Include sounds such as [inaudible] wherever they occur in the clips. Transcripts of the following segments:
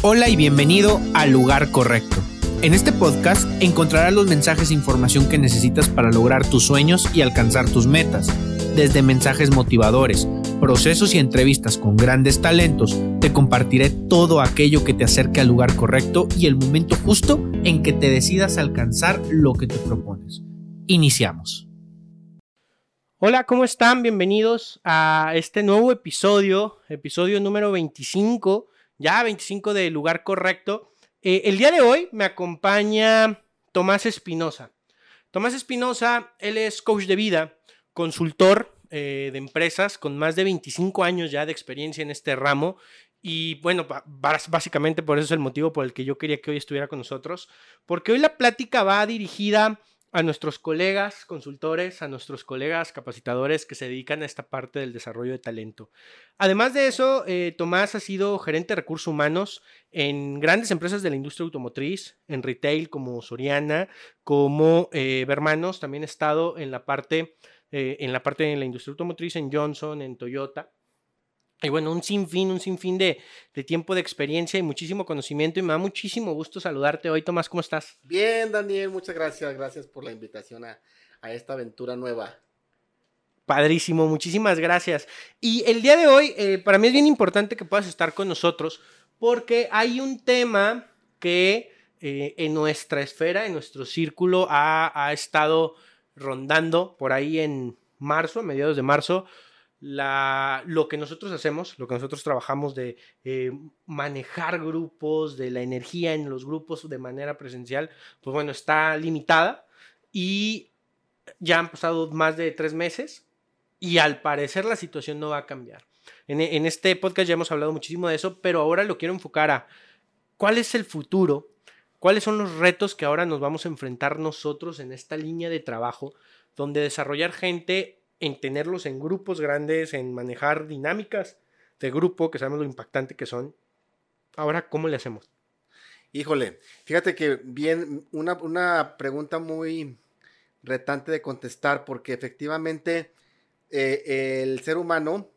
Hola y bienvenido al lugar correcto. En este podcast encontrarás los mensajes e información que necesitas para lograr tus sueños y alcanzar tus metas. Desde mensajes motivadores, procesos y entrevistas con grandes talentos, te compartiré todo aquello que te acerque al lugar correcto y el momento justo en que te decidas alcanzar lo que te propones. Iniciamos. Hola, ¿cómo están? Bienvenidos a este nuevo episodio, episodio número 25 ya 25 de lugar correcto. Eh, el día de hoy me acompaña Tomás Espinosa. Tomás Espinosa, él es coach de vida, consultor eh, de empresas con más de 25 años ya de experiencia en este ramo. Y bueno, básicamente por eso es el motivo por el que yo quería que hoy estuviera con nosotros, porque hoy la plática va dirigida a nuestros colegas consultores, a nuestros colegas capacitadores que se dedican a esta parte del desarrollo de talento. Además de eso, eh, Tomás ha sido gerente de recursos humanos en grandes empresas de la industria automotriz, en retail como Soriana, como eh, Bermanos, también ha estado en la parte, eh, en la parte de la industria automotriz, en Johnson, en Toyota. Y bueno, un sinfín, un sinfín de, de tiempo de experiencia y muchísimo conocimiento. Y me da muchísimo gusto saludarte hoy, Tomás. ¿Cómo estás? Bien, Daniel, muchas gracias. Gracias por la invitación a, esta aventura nueva. Padrísimo, muchísimas gracias. Y el día de hoy, eh, para mí es bien importante que puedas estar con nosotros porque hay un tema que eh, en nuestra esfera, en nuestro círculo, ha, ha estado rondando por ahí en marzo, a mediados de marzo, lo que nosotros hacemos, lo que nosotros trabajamos de eh, manejar grupos, de la energía en los grupos de manera presencial, pues bueno, está limitada y ya han pasado más de tres meses y al parecer la situación no va a cambiar. En, en este podcast ya hemos hablado muchísimo de eso, pero ahora lo quiero enfocar a cuál es el futuro, cuáles son los retos que ahora nos vamos a enfrentar nosotros en esta línea de trabajo, donde desarrollar gente en tenerlos en grupos grandes, en manejar dinámicas de grupo, que sabemos lo impactante que son. Ahora, ¿cómo le hacemos? Híjole, fíjate que bien, una, una pregunta muy retante de contestar, porque efectivamente eh, el ser humano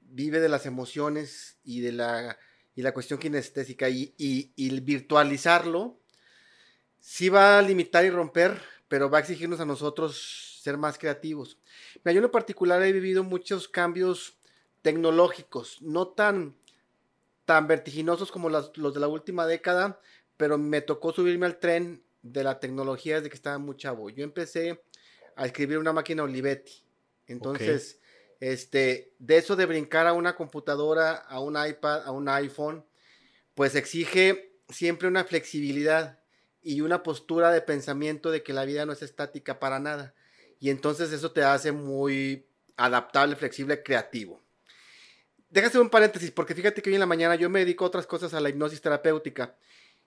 vive de las emociones y de la, y la cuestión kinestésica, y, y, y virtualizarlo sí va a limitar y romper, pero va a exigirnos a nosotros ser más creativos. Mira, yo en lo particular he vivido muchos cambios tecnológicos, no tan, tan vertiginosos como los, de la última década, pero me tocó subirme al tren de la tecnología desde que estaba muy chavo. Yo empecé a escribir una máquina Olivetti. Entonces, este, de eso de brincar a una computadora, a un iPad, a un iPhone, pues exige siempre una flexibilidad y una postura de pensamiento de que la vida no es estática para nada y entonces eso te hace muy adaptable, flexible, creativo. Déjame un paréntesis, porque fíjate que hoy en la mañana yo me dedico a otras cosas a la hipnosis terapéutica.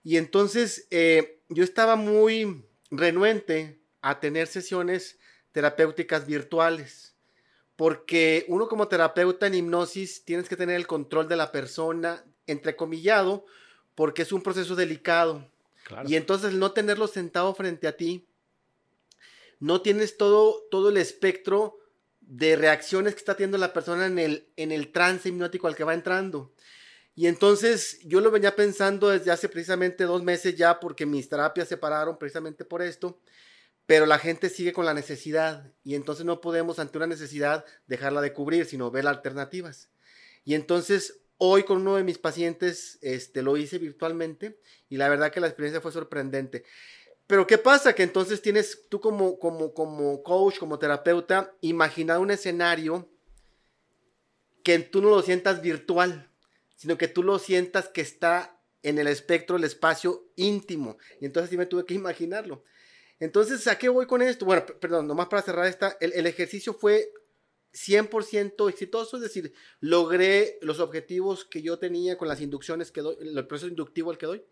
Y entonces eh, yo estaba muy renuente a tener sesiones terapéuticas virtuales. Porque uno como terapeuta en hipnosis tienes que tener el control de la persona, entrecomillado, porque es un proceso delicado. Y entonces no tenerlo sentado frente a ti, no tienes todo, todo el espectro de reacciones que está teniendo la persona en el, en el trance hipnótico al que va entrando. Y entonces yo lo venía pensando desde hace precisamente dos meses ya porque mis terapias se pararon precisamente por esto, pero la gente sigue con la necesidad y entonces no podemos ante una necesidad dejarla de cubrir, sino ver alternativas. Y entonces hoy con uno de mis pacientes este, lo hice virtualmente y la verdad que la experiencia fue sorprendente. Pero ¿qué pasa? Que entonces tienes tú como, como, como coach, como terapeuta, imaginar un escenario que tú no lo sientas virtual, sino que tú lo sientas que está en el espectro, el espacio íntimo. Y entonces sí me tuve que [laughs] imaginarlo. Entonces, ¿a qué voy con esto? Bueno, perdón, nomás para cerrar esta, el, ejercicio fue 100% exitoso, es decir, logré los objetivos que yo tenía con las inducciones que doy, el proceso inductivo al que doy,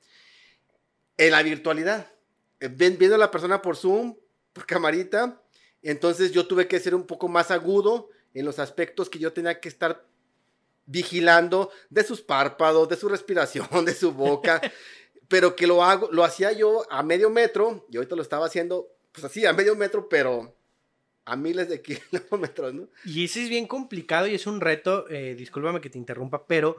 en la virtualidad. Eh, viendo a la persona por Zoom, por camarita, entonces yo tuve que ser un poco más agudo en los aspectos que yo tenía que estar vigilando de sus párpados, de su respiración, [laughs] de su boca, pero que lo hago, lo hacía yo a medio metro, y ahorita lo estaba haciendo, pues así, a medio metro, pero a miles de [laughs] kilómetros, ¿no? Y ese es bien complicado y es un reto, eh, discúlpame que te interrumpa, pero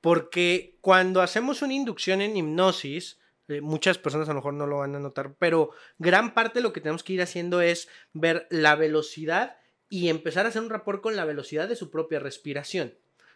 Porque cuando hacemos una inducción en hipnosis, eh, muchas personas a lo mejor no lo van a notar, pero gran parte de lo que tenemos que ir haciendo es ver la velocidad y empezar a hacer un rapport con la velocidad de su propia respiración.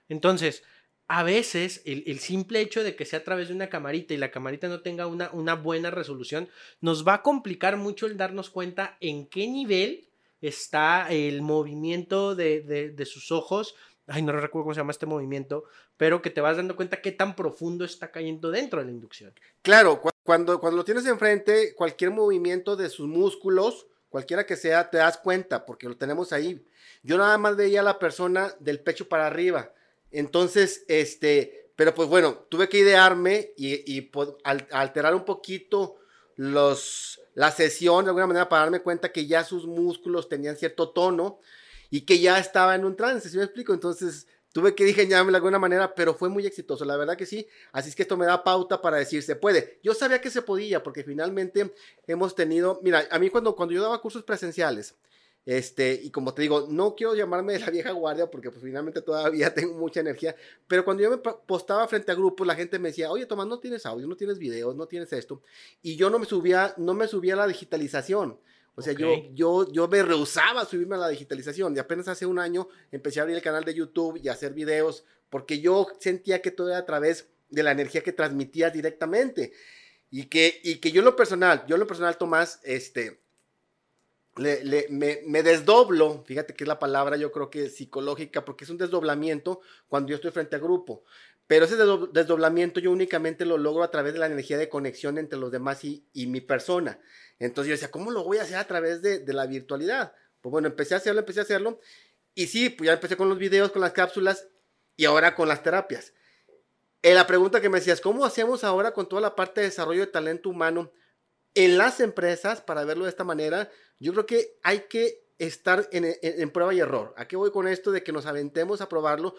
Entonces, a veces el, simple hecho de que sea a través de una camarita y la camarita no tenga una, buena resolución, nos va a complicar mucho el darnos cuenta en qué nivel está el movimiento de, sus ojos. Ay, no recuerdo cómo se llama este movimiento, pero que te vas dando cuenta qué tan profundo está cayendo dentro de la inducción. Claro, cuando, cuando lo tienes enfrente, cualquier movimiento de sus músculos, cualquiera que sea, te das cuenta, porque lo tenemos ahí. Yo nada más veía a la persona del pecho para arriba. Entonces, este, pero pues bueno, tuve que idearme y, y alterar un poquito los, la sesión de alguna manera para darme cuenta que ya sus músculos tenían cierto tono y que ya estaba en un trance, ¿sí me explico? Entonces tuve que diseñarme de alguna manera, pero fue muy exitoso, la verdad que sí. Así es que esto me da pauta para decir, se puede. Yo sabía que se podía porque finalmente hemos tenido, mira, a mí cuando, cuando yo daba cursos presenciales, este, y como te digo, no quiero llamarme de la vieja guardia porque pues, finalmente todavía [laughs] tengo mucha energía, pero cuando yo me postaba frente a grupos, la gente me decía, oye Tomás, no tienes audio, no tienes videos, no tienes esto, y yo no me subía, no me subía a la digitalización. O sea, yo, yo, yo me rehusaba a subirme a la digitalización y apenas hace un año empecé a abrir el canal de YouTube y a hacer videos porque yo sentía que todo era a través de la energía que transmitía directamente. Y que, y que yo en lo personal, yo en lo personal, Tomás, este, le, me, desdoblo, fíjate que es la palabra yo creo que psicológica, porque es un desdoblamiento cuando yo estoy frente a grupo. Pero ese desdoblamiento yo únicamente lo logro a través de la energía de conexión entre los demás y, mi persona. Entonces yo decía, ¿cómo lo voy a hacer a través de, la virtualidad? Pues bueno, empecé a hacerlo, empecé a hacerlo. Y sí, pues ya empecé con los videos, con las cápsulas y ahora con las terapias. Eh, la pregunta que me decías, ¿cómo hacemos ahora con toda la parte de desarrollo de talento humano en las empresas para verlo de esta manera? Yo creo que hay que estar en, prueba y error. ¿A qué voy con esto de que nos aventemos a probarlo?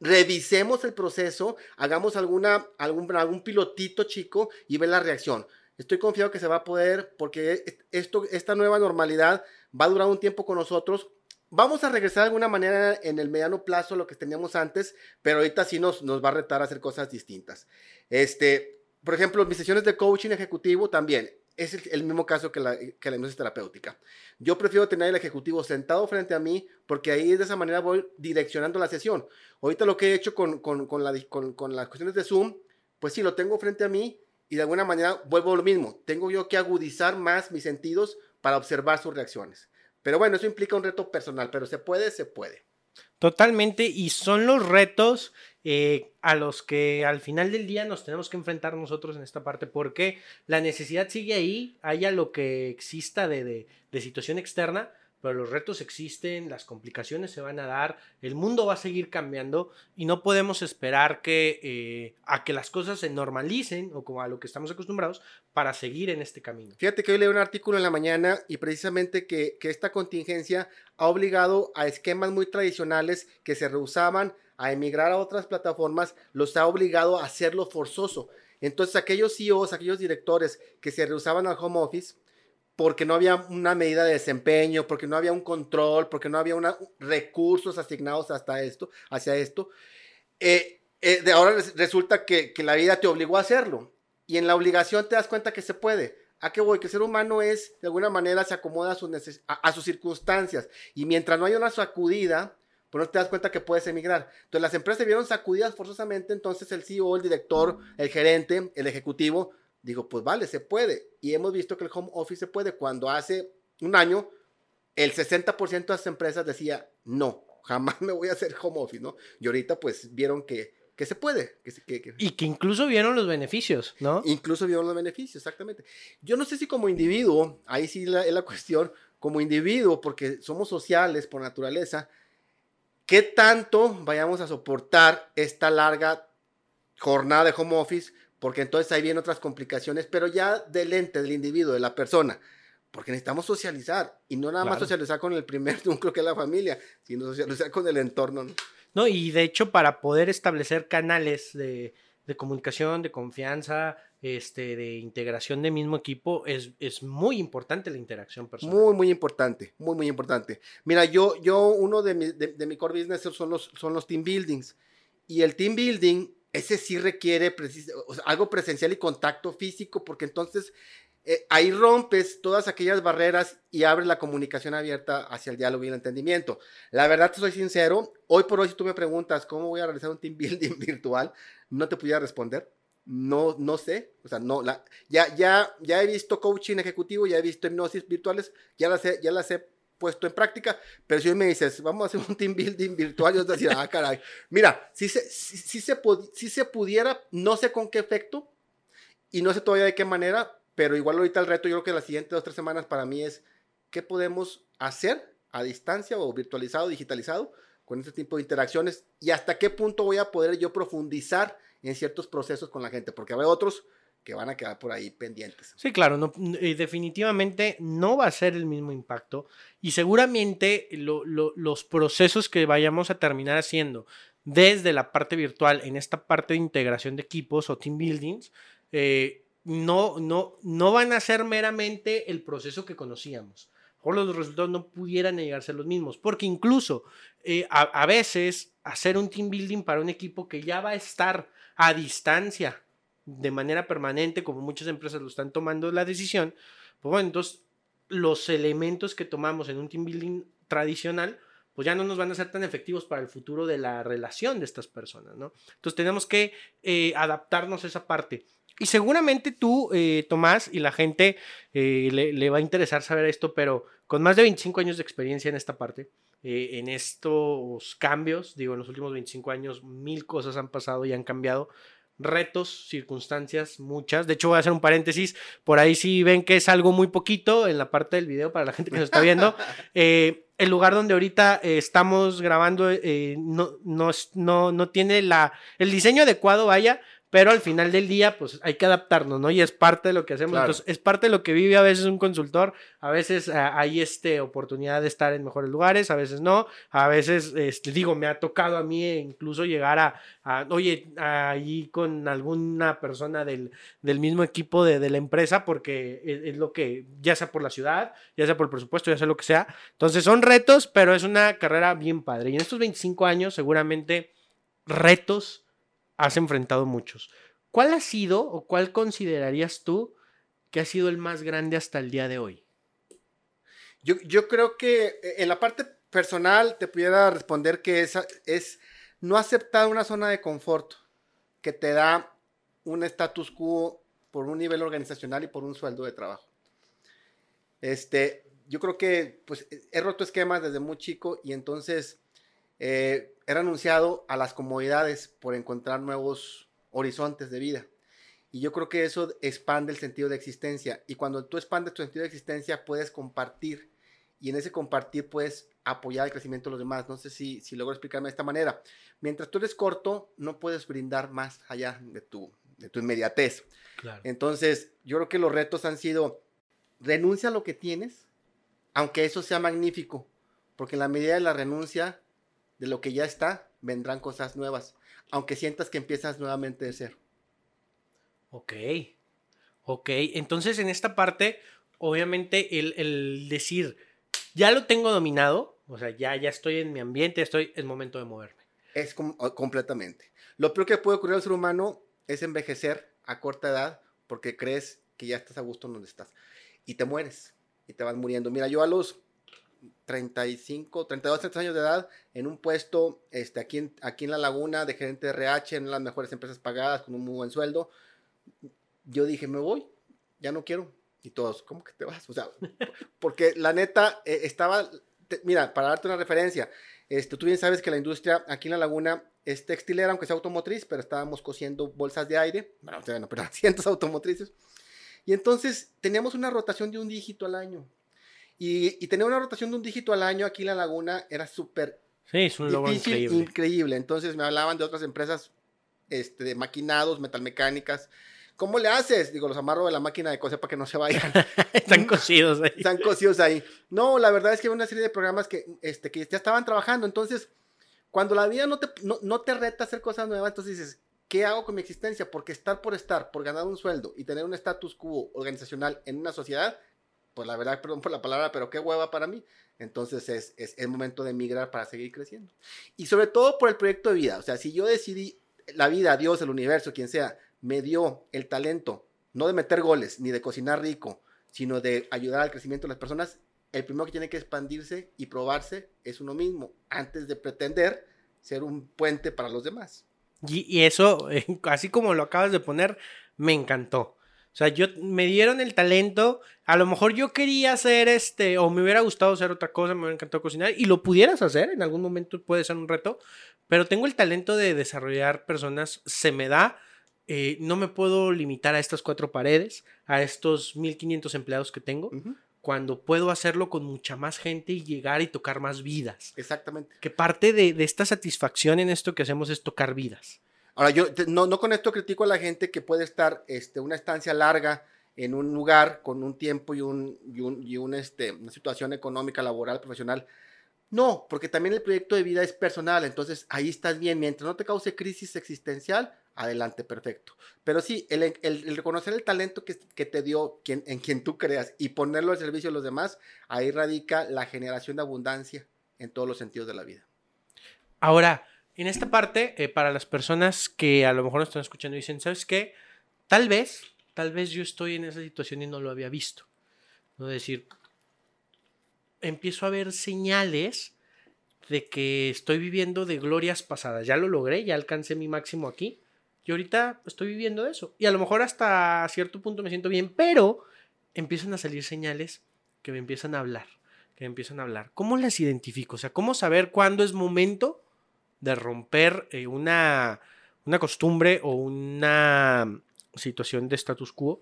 Revisemos el proceso, hagamos algún, algún pilotito chico y ve la reacción. Estoy confiado que se va a poder porque esto, esta nueva normalidad va a durar un tiempo con nosotros. Vamos a regresar de alguna manera en el mediano plazo a lo que teníamos antes, pero ahorita sí nos, nos va a retar a hacer cosas distintas. Este, por ejemplo, mis sesiones de coaching ejecutivo también es el, mismo caso que la, que la hipnosis terapéutica. Yo prefiero tener el ejecutivo sentado frente a mí porque ahí de esa manera voy direccionando la sesión. Ahorita lo que he hecho con, con, con, la, con, las cuestiones de Zoom, pues sí, lo tengo frente a mí y de alguna manera vuelvo a lo mismo. Tengo yo que agudizar más mis sentidos para observar sus reacciones. Pero bueno, eso implica un reto personal, pero se puede, se puede. Totalmente, y son los retos eh, a los que al final del día nos tenemos que enfrentar nosotros en esta parte, porque la necesidad sigue ahí, haya lo que exista de, de situación externa, pero los retos existen, las complicaciones se van a dar, el mundo va a seguir cambiando y no podemos esperar que eh, a que las cosas se normalicen o como a lo que estamos acostumbrados para seguir en este camino. Fíjate que hoy leí un artículo en la mañana y precisamente que, que esta contingencia ha obligado a esquemas muy tradicionales que se rehusaban a emigrar a otras plataformas, los ha obligado a hacerlo forzoso. Entonces aquellos CEOs, aquellos directores que se rehusaban al home office, porque no había una medida de desempeño, porque no había un control, porque no había recursos asignados hasta esto, hacia esto. Eh, eh, ahora resulta que, la vida te obligó a hacerlo y en la obligación te das cuenta que se puede. ¿A qué voy? Que el ser humano es, de alguna manera, se acomoda a sus, a, sus circunstancias y mientras no haya una sacudida, pues no te das cuenta que puedes emigrar. Entonces las empresas se vieron sacudidas forzosamente, entonces el CEO, el director, el gerente, el ejecutivo, Digo, pues vale, se puede. Y hemos visto que el home office se puede. Cuando hace un año, el 60% de las empresas decía, no, jamás [laughs] me voy a hacer home office, ¿no? Y ahorita pues vieron que, que se puede. Que, Y que incluso vieron los beneficios, ¿no? Incluso vieron los beneficios, exactamente. Yo no sé si como individuo, ahí sí la, es la cuestión, como individuo, porque somos sociales por naturaleza, ¿qué tanto vayamos a soportar esta larga jornada de home office porque entonces ahí vienen otras complicaciones, pero ya del ente, del individuo, de la persona, porque necesitamos socializar y no nada más socializar con el primer [laughs] núcleo que es la familia, sino socializar con el entorno. ¿no? y de hecho para poder establecer canales de, comunicación, de confianza, este, de integración de mismo equipo, es, es, muy importante la interacción personal. Muy, muy importante, muy, muy importante. Mira, yo, yo uno de mi, de, mi core business son los, son los team buildings Y el team building, ese sí requiere algo presencial y contacto físico, porque entonces eh, ahí rompes todas aquellas barreras y abres la comunicación abierta hacia el diálogo y el entendimiento. La verdad, te soy sincero, hoy por hoy si tú me preguntas cómo voy a realizar un team [laughs] building virtual, no te pudiera responder. No, no sé, o sea, no, la, ya, ya, ya he visto coaching ejecutivo, ya he visto hipnosis virtuales, ya las he, ya las he puesto en práctica, pero si hoy me dices, vamos a hacer un team building virtual, yo te decir, ah, caray, mira, si se, si, se, si se pudiera, no sé con qué efecto y no sé todavía de qué manera, pero igual ahorita el reto, yo creo que las siguientes dos, tres semanas para mí es qué podemos hacer a distancia o virtualizado, digitalizado, con este tipo de interacciones y hasta qué punto voy a poder yo profundizar en ciertos procesos con la gente, porque hay otros que van a quedar por ahí pendientes. Sí, claro, no, definitivamente no va a ser el mismo impacto y seguramente los procesos que vayamos a terminar haciendo desde la parte virtual en esta parte de integración de equipos o team buildings, eh, no, no, no van a ser meramente el proceso que conocíamos. O los resultados no pudieran llegar a ser los mismos, porque incluso eh, a, veces hacer un team building para un equipo que ya va a estar a distancia de manera permanente, como muchas empresas lo están tomando la decisión, pues bueno, entonces los elementos que tomamos en un team building tradicional, pues ya no nos van a ser tan efectivos para el futuro de la relación de estas personas, ¿no? Entonces tenemos que eh, adaptarnos a esa parte. Y seguramente tú, eh, Tomás, y la gente eh, le, va a interesar saber esto, pero con más de 25 años de experiencia en esta parte, en estos cambios, digo, en los últimos 25 años mil cosas han pasado y han cambiado, retos, circunstancias, muchas. De hecho, voy a hacer un paréntesis, por ahí si ven que es algo muy poquito en la parte del video para la gente que nos está viendo. [laughs] el lugar donde ahorita estamos grabando no, no, no, no tiene la, el diseño adecuado, vaya, pero al final del día, pues hay que adaptarnos, ¿no? Y es parte de lo que hacemos. Entonces, es parte de lo que vive a veces un consultor. A veces ah, hay este, oportunidad de estar en mejores lugares, a veces no. A veces, este, digo, me ha tocado a mí incluso llegar a, oye, ahí con alguna persona del, mismo equipo de, la empresa, porque es, es, lo que, ya sea por la ciudad, ya sea por el presupuesto, ya sea lo que sea. Entonces, son retos, pero es una carrera bien padre. Y en estos 25 años, seguramente, retos has enfrentado muchos. ¿Cuál ha sido o cuál considerarías tú que ha sido el más grande hasta el día de hoy? Yo, creo que eh, en la parte personal te pudiera responder que es, es no aceptar una zona de confort que te da un status quo por un nivel organizacional y por un sueldo de trabajo. Este, yo creo que pues he roto esquemas desde muy chico y entonces eh, era anunciado a las comodidades por encontrar nuevos horizontes de vida. Y yo creo que eso expande el sentido de existencia. Y cuando tú expandes tu sentido de existencia, puedes compartir. Y en ese compartir puedes apoyar el crecimiento de los demás. No sé si, si logro explicarme de esta manera. Mientras tú eres corto, no puedes brindar más allá de tu, de tu inmediatez. Entonces, yo creo que los retos han sido, renuncia a lo que tienes, aunque eso sea magnífico. Porque en la medida de la renuncia, de lo que ya está, vendrán cosas nuevas, aunque sientas que empiezas nuevamente de cero. Ok, ok, entonces en esta parte, obviamente el, decir, ya lo tengo dominado, o sea, ya, ya estoy en mi ambiente, estoy, es momento de moverme. Es completamente. Lo peor que puede ocurrir al ser humano es envejecer a corta edad porque crees que ya estás a gusto donde estás y te mueres y te vas muriendo. Mira, yo a los 35, 32, 30 años de edad en un puesto este, aquí, en, aquí en La Laguna de gerente de RH en las mejores empresas pagadas con un muy buen sueldo. Yo dije, me voy, ya no quiero. Y todos, ¿cómo que te vas? O sea, [laughs] porque la neta eh, estaba, mira, para darte una referencia, este, tú bien sabes que la industria aquí en La Laguna es textilera, aunque sea automotriz, pero estábamos cosiendo bolsas de aire, bueno, no, pero [laughs] cientos automotrices. Y entonces teníamos una rotación de un dígito al año. Y, tener una rotación de un dígito al año aquí en la laguna era súper sí, es un difícil, increíble. Entonces me hablaban de otras empresas este, de maquinados, metalmecánicas. ¿Cómo le haces? Digo, los amarro de la máquina de coser para que no se vayan. [laughs] Están cosidos ahí. Están cosidos ahí. No, la verdad es que hay una serie de programas que, este, que ya estaban trabajando. Entonces, cuando la vida no te, no, no te reta a hacer cosas nuevas, entonces dices, ¿qué hago con mi existencia? Porque estar por estar, por ganar un sueldo y tener un status quo organizacional en una sociedad, pues la verdad, perdón por la palabra, pero qué hueva para mí. Entonces es, es el momento de emigrar para seguir creciendo. Y sobre todo por el proyecto de vida. O sea, si yo decidí, la vida, Dios, el universo, quien sea, me dio el talento, no de meter goles, ni de cocinar rico, sino de ayudar al crecimiento de las personas, el primero que tiene que expandirse y probarse es uno mismo, antes de pretender ser un puente para los demás. Y, eso, así como lo acabas de poner, me encantó. O sea, yo me dieron el talento. A lo mejor yo quería hacer este, o me hubiera gustado hacer otra cosa, me hubiera encantado cocinar, y lo pudieras hacer, en algún momento puede ser un reto, pero tengo el talento de desarrollar personas, se me da. Eh, no me puedo limitar a estas cuatro paredes, a estos 1500 empleados que tengo cuando puedo hacerlo con mucha más gente y llegar y tocar más vidas. Exactamente. Que parte de, esta satisfacción en esto que hacemos es tocar vidas. Ahora, yo no, no con esto critico a la gente que puede estar este, una estancia larga en un lugar con un tiempo y, un, y, un, este, una situación económica, laboral, profesional. No, porque también el proyecto de vida es personal, entonces ahí estás bien. Mientras no te cause crisis existencial, adelante, perfecto. Pero sí, el, reconocer el talento que, te dio quien, en quien tú creas y ponerlo al servicio de los demás, ahí radica la generación de abundancia en todos los sentidos de la vida. Ahora, en esta parte, eh, para las personas que a lo mejor nos están escuchando y dicen, ¿sabes qué? Tal vez, tal vez yo estoy en esa situación y no lo había visto. No decir, empiezo a ver señales de que estoy viviendo de glorias pasadas. Ya lo logré, ya alcancé mi máximo aquí y ahorita estoy viviendo eso. Y a lo mejor hasta cierto punto me siento bien, pero empiezan a salir señales que me empiezan a hablar, que me empiezan a hablar. ¿Cómo las identifico? O sea, ¿cómo saber cuándo es momento de romper eh, una, una costumbre o una situación de status quo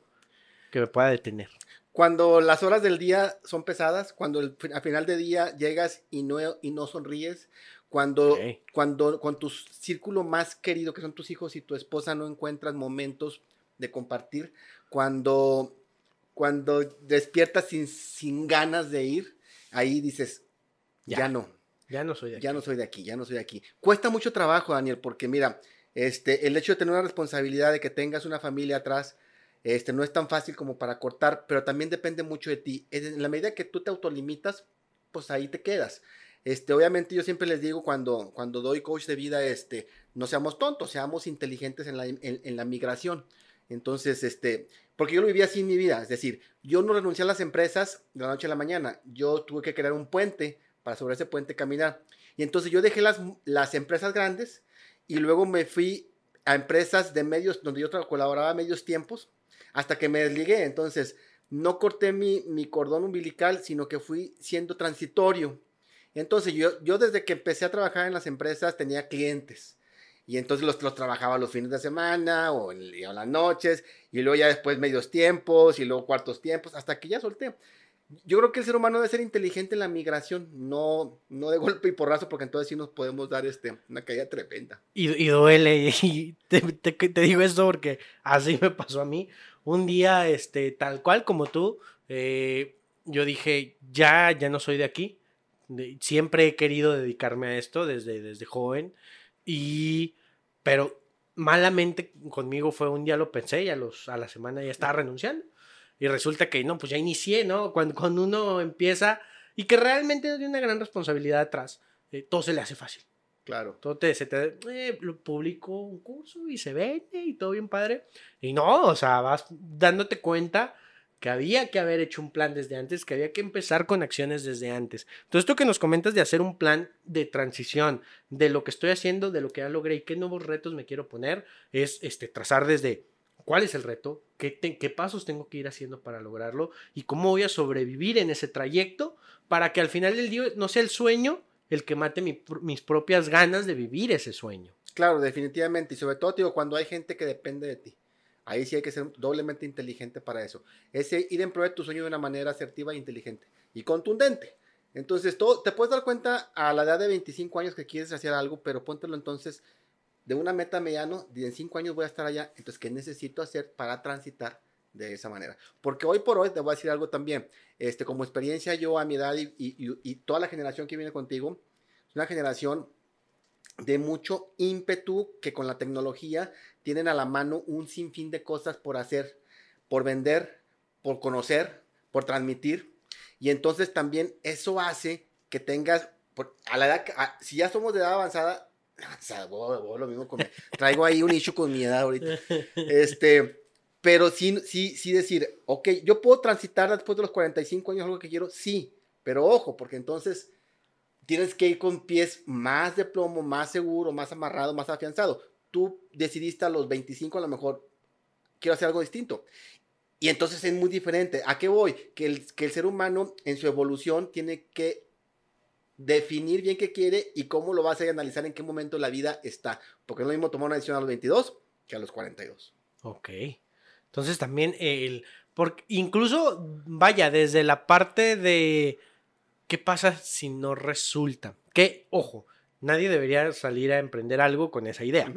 que me pueda detener? Cuando las horas del día son pesadas, cuando al final del día llegas y no, y no sonríes, cuando, cuando con tu círculo más querido, que son tus hijos y tu esposa, no encuentras momentos de compartir, cuando, cuando despiertas sin, sin ganas de ir, ahí dices, ya, no. Ya no soy de aquí. Ya no soy de aquí, ya no soy de aquí. Cuesta mucho trabajo, Daniel, porque mira, este, el hecho de tener una responsabilidad de que tengas una familia atrás, este, no es tan fácil como para cortar, pero también depende mucho de ti. En la medida que tú te autolimitas, pues ahí te quedas. Este, obviamente yo siempre les digo cuando, cuando doy coach de vida, este, no seamos tontos, seamos inteligentes en la, en, la migración. Entonces, este, porque yo lo vivía así en mi vida, es decir, yo no renuncié a las empresas de la noche a la mañana, yo tuve que crear un puente para sobre ese puente caminar. Y entonces yo dejé las, las empresas grandes y luego me fui a empresas de medios, donde yo colaboraba a medios tiempos, hasta que me desligué. Entonces, no corté mi, mi cordón umbilical, sino que fui siendo transitorio. Entonces yo, yo desde que empecé a trabajar en las empresas tenía clientes. Y entonces los, los trabajaba los fines de semana o en, las noches. Y luego ya después medios tiempos y luego cuartos tiempos. Hasta que ya solté. Yo creo que el ser humano debe ser inteligente en la migración, no, no de golpe y porrazo, porque entonces sí nos podemos dar este, una caída tremenda. Y, y duele, [laughs] y te, te, digo esto porque así me pasó a mí. Un día, este, tal cual como tú, eh, yo dije, ya, ya no soy de aquí siempre he querido dedicarme a esto desde, desde joven. Y, pero malamente conmigo fue un día lo pensé y a, los, a la semana ya estaba renunciando. Y resulta que no, pues ya inicié, ¿no? Cuando, cuando uno empieza y que realmente tiene una gran responsabilidad atrás, eh, todo se le hace fácil. Claro. Todo te, se te eh, publico un curso y se vende y todo bien padre. Y no, o sea, vas dándote cuenta que había que haber hecho un plan desde antes, que había que empezar con acciones desde antes. Entonces, esto que nos comentas de hacer un plan de transición, de lo que estoy haciendo, de lo que ya logré y qué nuevos retos me quiero poner, es este, trazar desde cuál es el reto, qué, pasos tengo que ir haciendo para lograrlo y cómo voy a sobrevivir en ese trayecto para que al final del día no sea el sueño el que mate mis propias ganas de vivir ese sueño. Claro, definitivamente. Y sobre todo, digo, cuando hay gente que depende de ti. Ahí sí hay que ser doblemente inteligente para eso. Es ir en pro de tu sueño de una manera asertiva e inteligente y contundente. Entonces, todo, te puedes dar cuenta a la edad de 25 años que quieres hacer algo, pero póntelo entonces de una meta mediano, en 5 años voy a estar allá, entonces, ¿qué necesito hacer para transitar de esa manera? Porque hoy por hoy te voy a decir algo también, este, como experiencia yo a mi edad y, y toda la generación que viene contigo, es una generación de mucho ímpetu que con la tecnología tienen a la mano un sinfín de cosas por hacer, por vender, por conocer, por transmitir. Y entonces también eso hace que tengas, a la edad, si ya somos de edad avanzada, [laughs] traigo ahí un issue con mi edad ahorita. Este, pero sí, sí, sí decir, ok, yo puedo transitar después de los 45 años algo que quiero, sí, pero ojo, porque entonces tienes que ir con pies más de plomo, más seguro, más amarrado, más afianzado. Tú decidiste a los 25 a lo mejor, quiero hacer algo distinto. Y entonces es muy diferente. ¿A qué voy? Que el, que el ser humano en su evolución tiene que definir bien qué quiere y cómo lo va a hacer y analizar en qué momento la vida está. Porque no es lo mismo tomar una decisión a los 22 que a los 42. Ok. Entonces también el... Porque incluso, vaya, desde la parte de qué pasa si no resulta. Que, ojo, nadie debería salir a emprender algo con esa idea.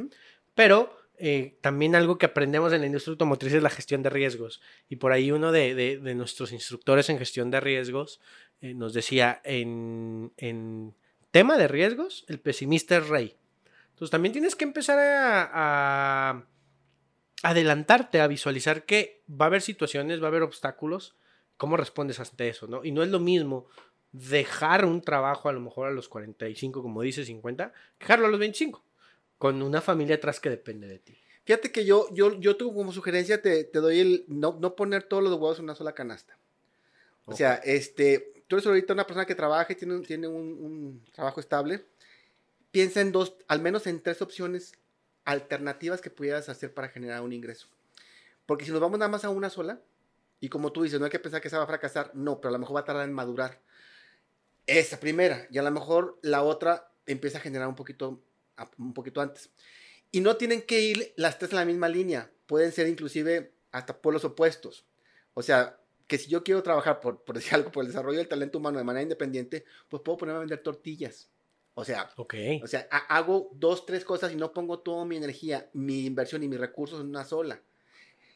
Pero eh, también algo que aprendemos en la industria automotriz es la gestión de riesgos. Y por ahí uno de, nuestros instructores en gestión de riesgos eh, nos decía, en, en, tema de riesgos, el pesimista es rey. Entonces también tienes que empezar a, adelantarte, a visualizar que va a haber situaciones, va a haber obstáculos. ¿Cómo respondes ante eso? ¿no? Y no es lo mismo dejar un trabajo a lo mejor a los 45, como dice 50, dejarlo a los 25 con una familia atrás que depende de ti. Fíjate que yo, yo, yo como sugerencia, te, doy el no, no, poner todos los huevos en una sola canasta. O sea, este, tú eres ahorita una persona que trabaja y tiene, tiene un, trabajo estable. Piensa en dos, al menos en tres opciones alternativas que pudieras hacer para generar un ingreso. Porque si nos vamos nada más a una sola, y como tú dices, no hay que pensar que se va a fracasar, no, pero a lo mejor va a tardar en madurar. Esa primera, y a lo mejor la otra empieza a generar un poquito un poquito antes. Y no tienen que ir las tres en la misma línea, pueden ser inclusive hasta pueblos opuestos. O sea, que si yo quiero trabajar, por, por decir [laughs] algo, por el desarrollo del talento humano de manera independiente, pues puedo ponerme a vender tortillas. O sea, okay. o sea, hago dos, tres cosas y no pongo toda mi energía, mi inversión y mis recursos en una sola.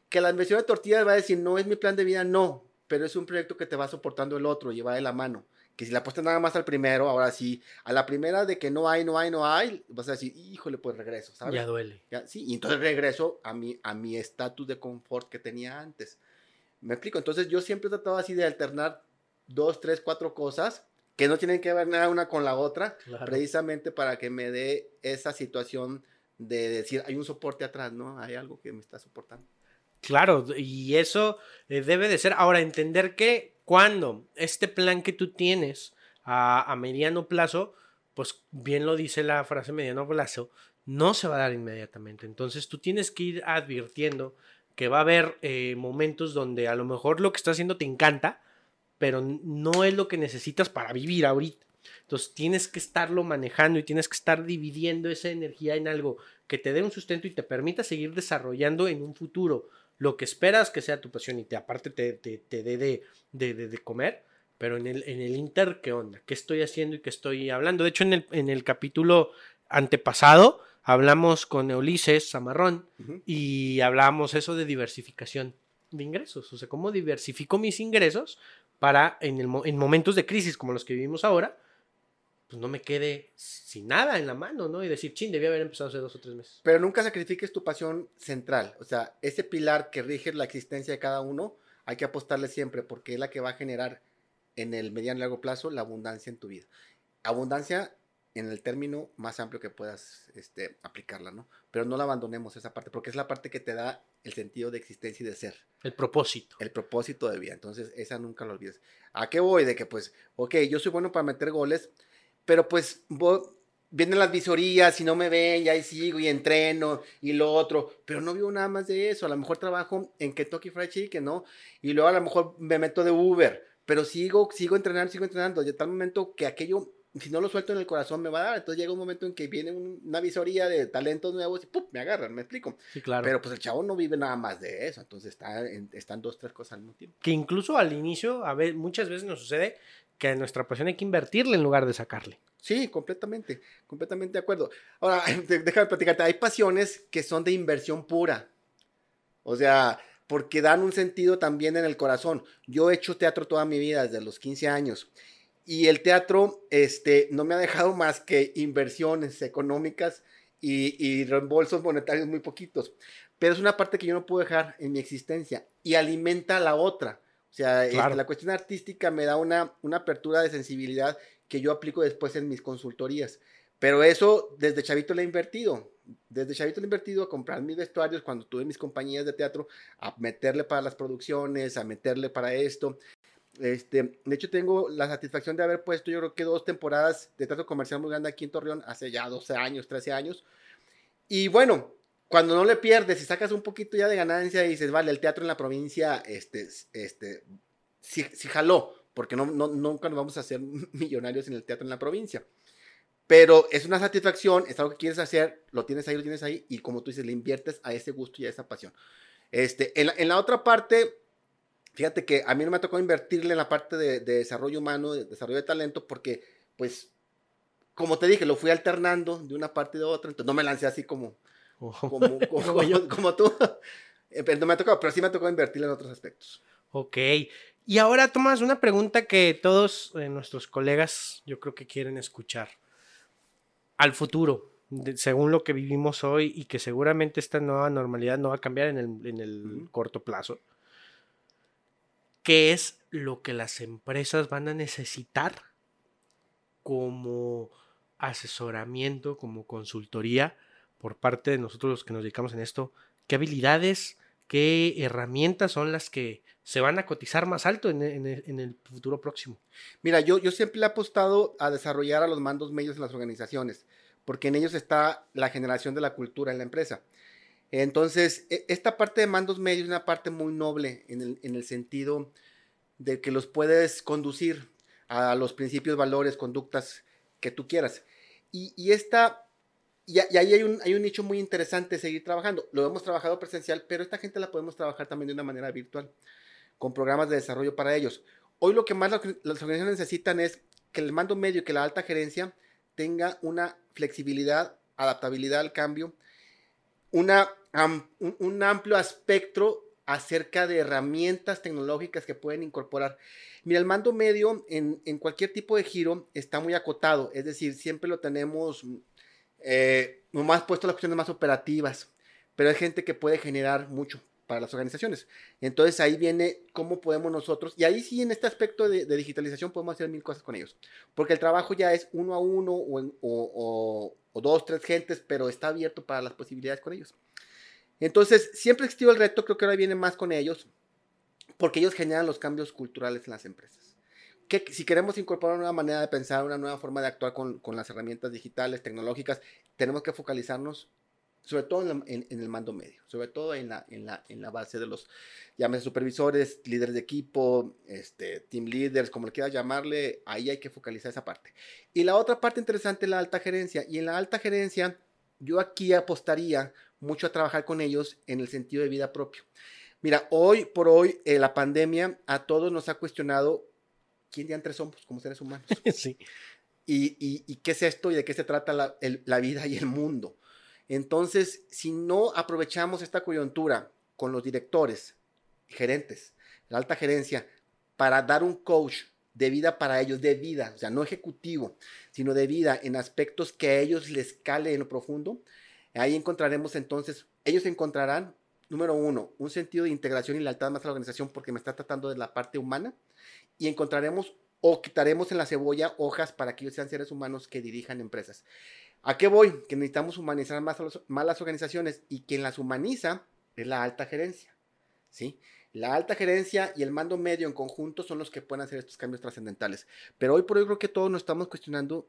Que la inversión de tortillas va a decir, no es mi plan de vida, no, pero es un proyecto que te va soportando el otro, lleva de la mano que si la apuestas nada más al primero, ahora sí, a la primera de que no hay, no hay, no hay, vas a decir, híjole, pues regreso, ¿sabes? Ya duele. sí, y entonces regreso a mi a mi estatus de confort que tenía antes. ¿Me explico? Entonces yo siempre he tratado así de alternar dos, tres, cuatro cosas que no tienen que ver nada una con la otra, precisamente para que me dé esa situación de decir, hay un soporte atrás, ¿no? Hay algo que me está soportando. Claro, y eso eh, debe de ser. Ahora, entender que cuando este plan que tú tienes a, mediano plazo, pues bien lo dice la frase mediano plazo, no se va a dar inmediatamente. Entonces tú tienes que ir advirtiendo que va a haber eh, momentos donde a lo mejor lo que estás haciendo te encanta, pero no es lo que necesitas para vivir ahorita. Entonces tienes que estarlo manejando y tienes que estar dividiendo esa energía en algo que te dé un sustento y te permita seguir desarrollando en un futuro lo que esperas que sea tu pasión y te aparte te, te, dé de, de, comer, pero en el, en el Inter, ¿qué onda? ¿Qué estoy haciendo y qué estoy hablando? De hecho, en el, en el capítulo antepasado hablamos con Ulises Zamarrón y hablábamos eso de diversificación de ingresos, o sea, cómo diversifico mis ingresos para en, el, en momentos de crisis como los que vivimos ahora, pues no me quede sin nada en la mano, ¿no? Y decir, chin, debía haber empezado hace dos o tres meses. Pero nunca sacrifiques tu pasión central. O sea, ese pilar que rige la existencia de cada uno, hay que apostarle siempre porque es la que va a generar en el mediano y largo plazo la abundancia en tu vida. Abundancia en el término más amplio que puedas este, aplicarla, ¿no? Pero no la abandonemos esa parte, porque es la parte que te da el sentido de existencia y de ser. El propósito. El propósito de vida. Entonces, esa nunca lo olvides. ¿A qué voy? De que, pues, ok, yo soy bueno para meter goles, pero pues vienen las visorías y no me ven, y ahí sigo y entreno y lo otro, pero no vivo nada más de eso. A lo mejor trabajo en Kentucky Fried Chicken, ¿no? Y luego a lo mejor me meto de Uber, pero sigo, sigo entrenando, sigo entrenando. Y tal momento que aquello, si no lo suelto en el corazón, me va a dar. Entonces llega un momento en que viene una visoría de talentos nuevos y ¡pum! me agarran, me explico. Sí, claro. Pero pues el chavo no vive nada más de eso, entonces está están dos, tres cosas al mismo tiempo. Que incluso al inicio, a ver, muchas veces nos sucede que a nuestra pasión hay que invertirle en lugar de sacarle. Sí, completamente, completamente de acuerdo. Ahora, [laughs] déjame platicarte, hay pasiones que son de inversión pura. O sea, porque dan un sentido también en el corazón. Yo he hecho teatro toda mi vida, desde los 15 años. Y el teatro este, no me ha dejado más que inversiones económicas y, y reembolsos monetarios muy poquitos. Pero es una parte que yo no puedo dejar en mi existencia y alimenta a la otra. O sea, este, la cuestión artística me da una, una apertura de sensibilidad que yo aplico después en mis consultorías. Pero eso desde chavito le he invertido. Desde chavito le he invertido a comprar mis vestuarios cuando tuve mis compañías de teatro, a meterle para las producciones, a meterle para esto. Este, de hecho, tengo la satisfacción de haber puesto, yo creo que dos temporadas de teatro comercial muy grande aquí en Torreón hace ya 12 años, 13 años. Y bueno, cuando no le pierdes y sacas un poquito ya de ganancia y dices, vale, el teatro en la provincia, este, este, sí, jaló, porque no, no, nunca nos vamos a hacer [laughs] millonarios en el teatro en la provincia. Pero es una satisfacción, es algo que quieres hacer, lo tienes ahí, lo tienes ahí, y como tú dices, le inviertes a ese gusto y a esa pasión. Este, en la otra parte, fíjate que a mí no me ha tocado invertirle en la parte de, desarrollo humano, de desarrollo de talento, porque, pues, como te dije, lo fui alternando de una parte y de otra, entonces no me lancé así como, [laughs] como, como, [laughs] tú. Eh, pero no me ha tocado, pero sí me ha tocado invertirle en otros aspectos. Ok. Y ahora, Tomás, una pregunta que todos eh, nuestros colegas yo creo que quieren escuchar. Al futuro, según lo que vivimos hoy y que seguramente esta nueva normalidad no va a cambiar en el, en el corto plazo qué es lo que las empresas van a necesitar como asesoramiento, como consultoría por parte de nosotros los que nos dedicamos en esto, qué habilidades, qué herramientas son las que se van a cotizar más alto en, el futuro próximo. Mira, yo, yo siempre he apostado a desarrollar a los mandos medios en las organizaciones, porque en ellos está la generación de la cultura en la empresa. Entonces, e, esta parte de mandos medios es una parte muy noble en el, sentido de que los puedes conducir a los principios, valores, conductas que tú quieras. Y, esta, y, ahí hay un, hay un nicho muy interesante seguir trabajando. Lo hemos trabajado presencial, pero esta gente la podemos trabajar también de una manera virtual, con programas de desarrollo para ellos. Hoy lo que más las organizaciones necesitan es que el mando medio y que la alta gerencia tenga una flexibilidad, adaptabilidad al cambio, un, amplio espectro acerca de herramientas tecnológicas que pueden incorporar. Mira, el mando medio en, cualquier tipo de giro está muy acotado, es decir, siempre lo tenemos eh, nomás puesto las cuestiones más operativas, pero hay gente que puede generar mucho para las organizaciones. Entonces ahí viene cómo podemos nosotros, y ahí sí en este aspecto de, digitalización podemos hacer mil cosas con ellos, porque el trabajo ya es uno a uno o dos, tres gentes, pero está abierto para las posibilidades con ellos. Entonces, siempre existió el reto, creo que ahora viene más con ellos, porque ellos generan los cambios culturales en las empresas. Que si queremos incorporar una manera de pensar, una nueva forma de actuar con, las herramientas digitales, tecnológicas, tenemos que focalizarnos sobre todo en, el mando medio, sobre todo en la, en la, en la base de los, llámese supervisores, líderes de equipo, este, team leaders, como le quieras llamarle, ahí hay que focalizar esa parte. Y la otra parte interesante es la alta gerencia, y en la alta gerencia yo aquí apostaría mucho a trabajar con ellos en el sentido de vida propio. Mira, hoy por hoy eh, la pandemia a todos nos ha cuestionado quién diantres somos como seres humanos. [laughs] Sí. Y, qué es esto y de qué se trata la, la vida y el mundo. Entonces, si no aprovechamos esta coyuntura con los directores, gerentes, la alta gerencia, para dar un coach de vida para ellos, de vida, o sea, no ejecutivo, sino de vida en aspectos que a ellos les cale en lo profundo, Ahí encontraremos entonces, ellos encontrarán, número uno, un sentido de integración y lealtad más a la organización porque me está tratando de la parte humana y encontraremos o quitaremos en la cebolla hojas para que ellos sean seres humanos que dirijan empresas. ¿A qué voy? Que necesitamos humanizar más, a las organizaciones y quien las humaniza es la alta gerencia. ¿sí? La alta gerencia y el mando medio en conjunto son los que pueden hacer estos cambios trascendentales. Pero hoy por hoy creo que todos nos estamos cuestionando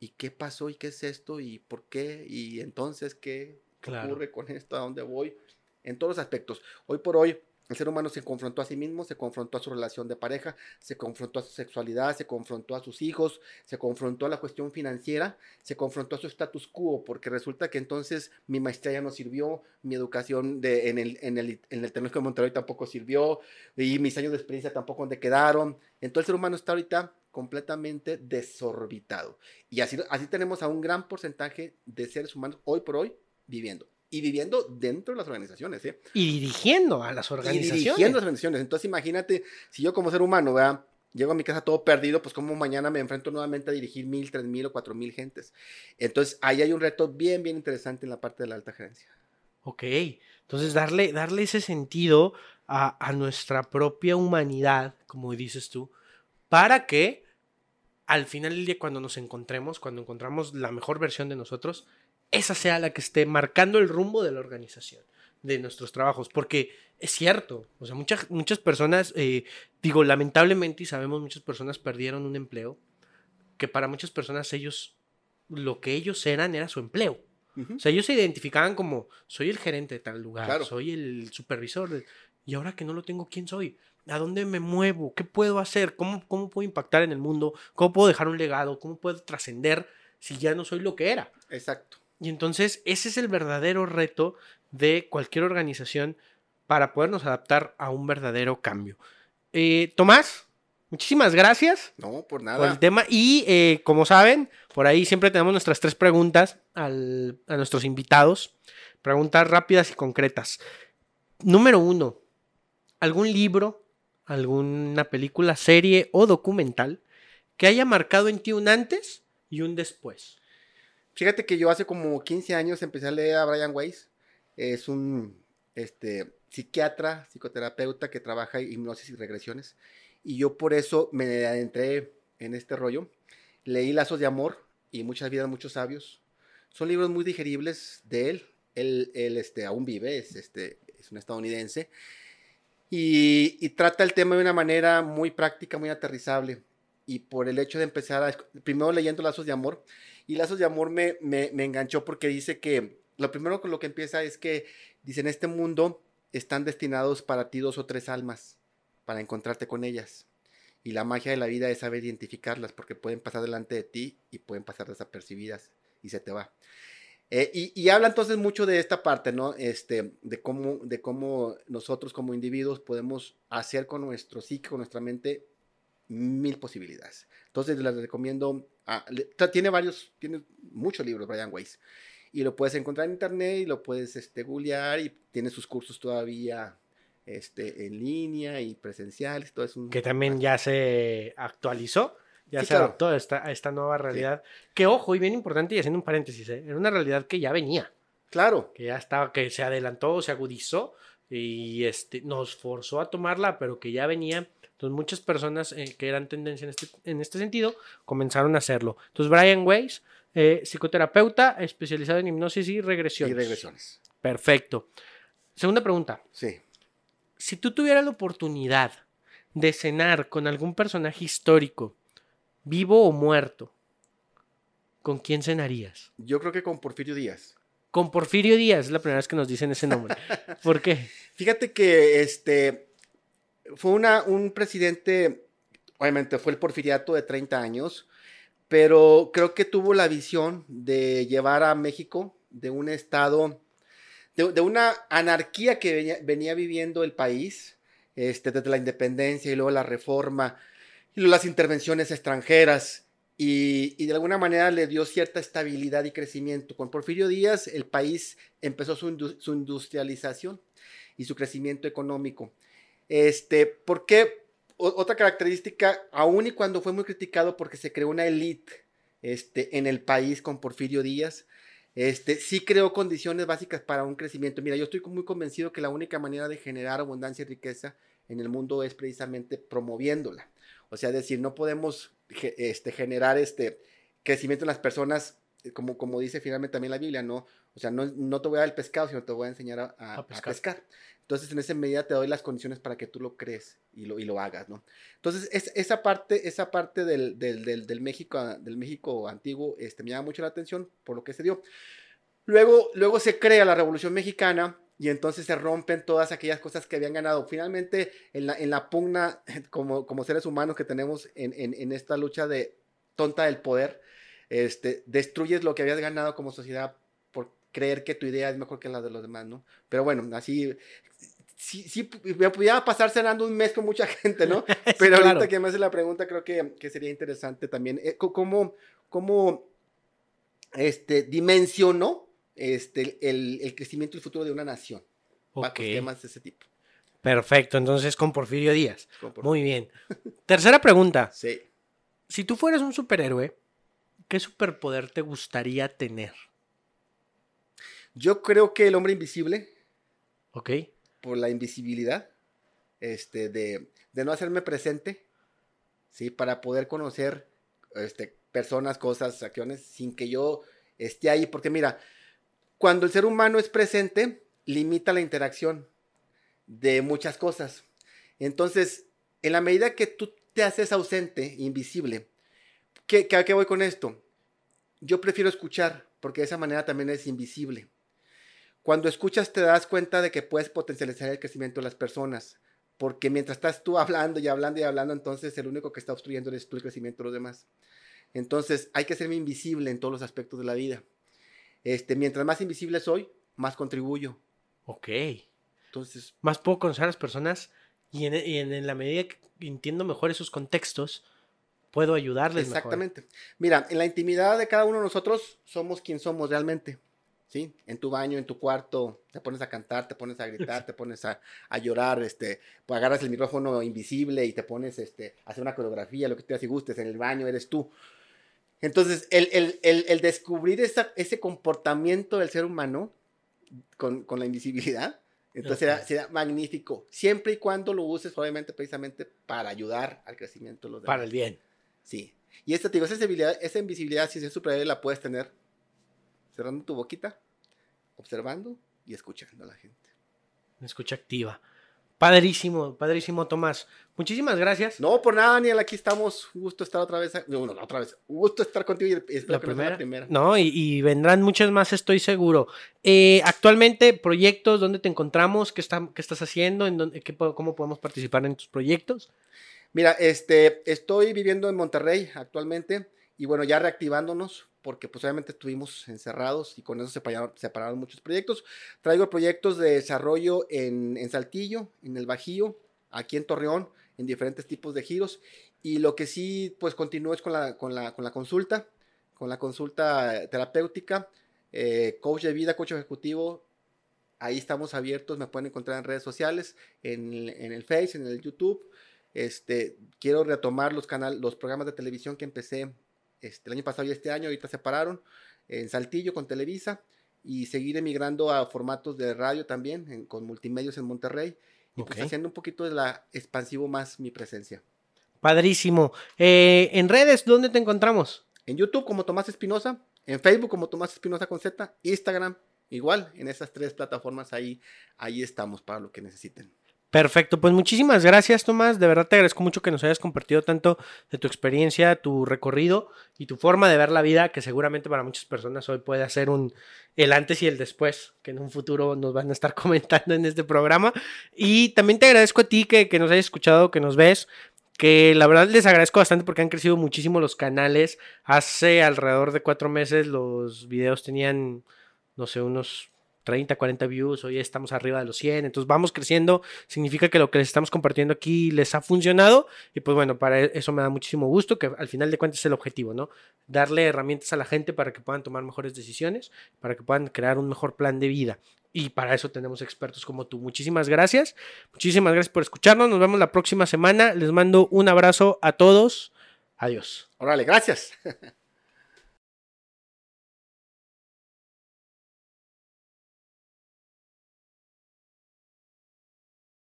¿y qué pasó? ¿Y qué es esto? ¿Y por qué? ¿Y entonces qué ocurre con esto? ¿A dónde voy? En todos los aspectos. Hoy por hoy, el ser humano se confrontó a sí mismo, se confrontó a su relación de pareja, se confrontó a su sexualidad, se confrontó a sus hijos, se confrontó a la cuestión financiera, se confrontó a su status quo, porque resulta que entonces mi maestría ya no sirvió, mi educación en, el, en, el, en el de Monterrey tampoco sirvió, y mis años de experiencia tampoco donde quedaron. Entonces el ser humano está ahorita completamente desorbitado. Y así, así tenemos a un gran porcentaje de seres humanos hoy por hoy viviendo. Y viviendo dentro de las organizaciones. ¿eh? Y dirigiendo a las organizaciones. Y dirigiendo a las organizaciones. Entonces imagínate, si yo como ser humano, ¿verdad? Llego a mi casa todo perdido, pues como mañana me enfrento nuevamente a dirigir mil, tres mil o cuatro mil gentes. Entonces ahí hay un reto bien, bien interesante en la parte de la alta gerencia. Ok, entonces darle, darle ese sentido a, a nuestra propia humanidad, como dices tú, para que al final del día cuando nos encontremos, cuando encontramos la mejor versión de nosotros, esa sea la que esté marcando el rumbo de la organización, de nuestros trabajos, porque es cierto, o sea, muchas, muchas personas, eh, digo, lamentablemente y sabemos, muchas personas perdieron un empleo, que para muchas personas ellos, lo que ellos eran era su empleo. O sea, ellos se identificaban como, soy el gerente de tal lugar, soy el supervisor, de... y ahora que no lo tengo, ¿quién soy? ¿A dónde me muevo? ¿Qué puedo hacer? ¿Cómo, ¿Cómo puedo impactar en el mundo? ¿Cómo puedo dejar un legado? ¿Cómo puedo trascender si ya no soy lo que era? Exacto. Y entonces ese es el verdadero reto de cualquier organización para podernos adaptar a un verdadero cambio. Eh, Tomás, muchísimas gracias. No, por nada. Por el tema. Y eh, como saben, por ahí siempre tenemos nuestras tres preguntas a nuestros invitados. Preguntas rápidas y concretas. Número uno, ¿algún libro alguna película, serie o documental que haya marcado en ti un antes y un después. Fíjate que yo hace como 15 años empecé a leer a Brian Weiss. Es un este, psiquiatra, psicoterapeuta que trabaja hipnosis y regresiones. Y yo por eso me adentré en este rollo. Leí Lazos de Amor y Muchas vidas, muchos sabios. Son libros muy digeribles de él. Él, él este, aún vive, es, este, es un estadounidense. Y, trata el tema de una manera muy práctica, muy aterrizable. Y por el hecho de empezar, a, primero leyendo Lazos de Amor, y Lazos de Amor me, me, enganchó porque dice que lo primero con lo que empieza es que, dice, en este mundo están destinados para ti dos o tres almas, para encontrarte con ellas. Y la magia de la vida es saber identificarlas, porque pueden pasar delante de ti y pueden pasar desapercibidas y se te va. Eh, y, habla entonces mucho de esta parte, ¿no? Este, de cómo, de cómo nosotros como individuos podemos hacer con nuestro psique, con nuestra mente, mil posibilidades. Entonces les recomiendo, tiene varios, tiene muchos libros Brian Weiss. Y lo puedes encontrar en internet y lo puedes este, googlear y tiene sus cursos todavía este, en línea y presenciales. Todo eso. Que también ya se actualizó ya se adaptó a esta, nueva realidad. Que ojo, y bien importante, y haciendo un paréntesis, ¿eh? era una realidad que ya venía. Claro. Que ya estaba, que se adelantó, se agudizó y este, nos forzó a tomarla, pero que ya venía. Entonces muchas personas eh, que eran tendencia en este, en este sentido comenzaron a hacerlo. Entonces Brian Weiss, eh, psicoterapeuta especializado en hipnosis y regresiones. Y regresiones. Perfecto. Segunda pregunta. Sí. Si tú tuvieras la oportunidad de cenar con algún personaje histórico vivo o muerto, ¿con quién cenarías? Yo creo que con Porfirio Díaz. Con Porfirio Díaz, es la primera vez que nos dicen ese nombre. ¿Por qué? [laughs] Fíjate que este fue una, un presidente, obviamente fue el porfiriato de 30 años, pero creo que tuvo la visión de llevar a México de un estado, de, una anarquía que venía, viviendo el país, este, desde la independencia y luego la reforma, y las intervenciones extranjeras y, de alguna manera le dio cierta estabilidad y crecimiento. Con Porfirio Díaz el país empezó su, industrialización y su crecimiento económico. Este, ¿Por qué? otra característica, aún y cuando fue muy criticado porque se creó una élite este, en el país con Porfirio Díaz, este, sí creó condiciones básicas para un crecimiento. Mira, yo estoy muy convencido que la única manera de generar abundancia y riqueza en el mundo es precisamente promoviéndola. O sea, decir, no podemos este, generar este crecimiento en las personas, eh, como, como dice finalmente también la Biblia, ¿no? O sea, no, no te voy a dar el pescado, sino te voy a enseñar a, pescar. Entonces, en esa medida te doy las condiciones para que tú lo crees y lo, y lo hagas, ¿no? Entonces, es, esa parte, esa parte del, del, del, México, del México antiguo este, me llama mucho la atención por lo que se dio. Luego, luego se crea la Revolución Mexicana, y entonces se rompen todas aquellas cosas que habían ganado. Finalmente, en la, en la pugna [laughs] como, como seres humanos que tenemos en, en, esta lucha de tonta del poder, este, destruyes lo que habías ganado como sociedad creer que tu idea es mejor que la de los demás, ¿no? Pero bueno, así, sí, sí, me podía pasar cenando un mes con mucha [laughs] gente, ¿no? [laughs] Pero ahorita que me hace la pregunta, creo que, que sería interesante también, eh, ¿cómo, cómo este, dimensionó este, el, crecimiento y el futuro de una nación. Ok. temas de ese tipo. Perfecto, entonces con Porfirio Díaz. Muy bien. [laughs] Tercera pregunta. Sí. Si tú fueras un superhéroe, ¿qué superpoder te gustaría tener? Yo creo que el hombre invisible. Ok. Por la invisibilidad. este, de, de no hacerme presente, ¿sí? Para poder conocer este, personas, cosas, acciones, sin que yo esté ahí. Porque mira, cuando el ser humano es presente, limita la interacción de muchas cosas. Entonces, en la medida que tú te haces ausente, invisible, ¿qué, qué, qué voy con esto? Yo prefiero escuchar, porque de esa manera también es invisible. Cuando escuchas te das cuenta de que puedes potencializar el crecimiento de las personas, porque mientras estás tú hablando y hablando y hablando, entonces el único que está obstruyendo es tú el crecimiento de los demás. Entonces hay que ser invisible en todos los aspectos de la vida. Este, mientras más invisible soy, más contribuyo. Ok. Entonces. Más puedo conocer a las personas y en, la medida que entiendo mejor esos contextos, puedo ayudarles. Exactamente. Mira, en la intimidad de cada uno de nosotros somos quien somos realmente. ¿Sí? En tu baño, en tu cuarto, te pones a cantar, te pones a gritar, [laughs] te pones a, llorar, este, pues agarras el micrófono invisible y te pones este, a hacer una coreografía, lo que te hace y gustes, en el baño eres tú. Entonces, el, descubrir ese comportamiento del ser humano con, la invisibilidad, entonces será, magnífico, siempre y cuando lo uses, obviamente, precisamente para ayudar al crecimiento de los demás. Para el bien. Sí. Y esta, digo, esa, esa invisibilidad, si es superior, la puedes tener cerrando tu boquita, observando y escuchando a la gente. Escucha activa. Padrísimo, padrísimo, Tomás. Muchísimas gracias. No, por nada, Daniel, aquí estamos. Un gusto estar otra vez. No, no, otra vez. Un gusto estar contigo y la primera. la primera. No, y, vendrán muchas más, estoy seguro. Eh, actualmente, proyectos, ¿dónde te encontramos? ¿Qué, estás haciendo? ¿En dónde, ¿Cómo podemos participar en tus proyectos? Mira, este, estoy viviendo en Monterrey actualmente y bueno, ya reactivándonos porque pues obviamente estuvimos encerrados y con eso se separaron, muchos proyectos. Traigo proyectos de desarrollo en, Saltillo, en el Bajío, aquí en Torreón, en diferentes tipos de giros. Y lo que sí, pues continúo es con la, con la, consulta, con la consulta terapéutica, eh, coach de vida, coach ejecutivo. Ahí estamos abiertos, me pueden encontrar en redes sociales, en, en el Face, en el YouTube. Este, quiero retomar los, canal, los programas de televisión que empecé este, el año pasado y este año, ahorita se pararon en Saltillo con Televisa y seguir emigrando a formatos de radio también, con multimedios en Monterrey y pues haciendo un poquito de la expansivo más mi presencia. Padrísimo. Eh, en redes, ¿dónde te encontramos? En YouTube como Tomás Espinosa, en Facebook como Tomás Espinosa con Z, Instagram igual, en esas tres plataformas ahí, ahí estamos para lo que necesiten. Perfecto, pues muchísimas gracias Tomás, de verdad te agradezco mucho que nos hayas compartido tanto de tu experiencia, tu recorrido y tu forma de ver la vida, que seguramente para muchas personas hoy puede hacer un el antes y el después, que en un futuro nos van a estar [laughs] comentando en este programa. Y también te agradezco a ti que, que nos hayas escuchado, que nos ves, que la verdad les agradezco bastante porque han crecido muchísimo los canales. Hace alrededor de cuatro meses los videos tenían, no sé, unos 30, 40 views, hoy estamos arriba de los 100, entonces vamos creciendo, significa que lo que les estamos compartiendo aquí les ha funcionado y pues bueno, para e, eso me da muchísimo gusto, que al final de cuentas es el objetivo, ¿no? Darle herramientas a la gente para que puedan tomar mejores decisiones, para que puedan crear un mejor plan de vida. Y para eso tenemos expertos como tú. Muchísimas gracias. Muchísimas gracias por escucharnos. Nos vemos la próxima semana. Les mando un abrazo a todos. Adiós. Órale, gracias. [laughs]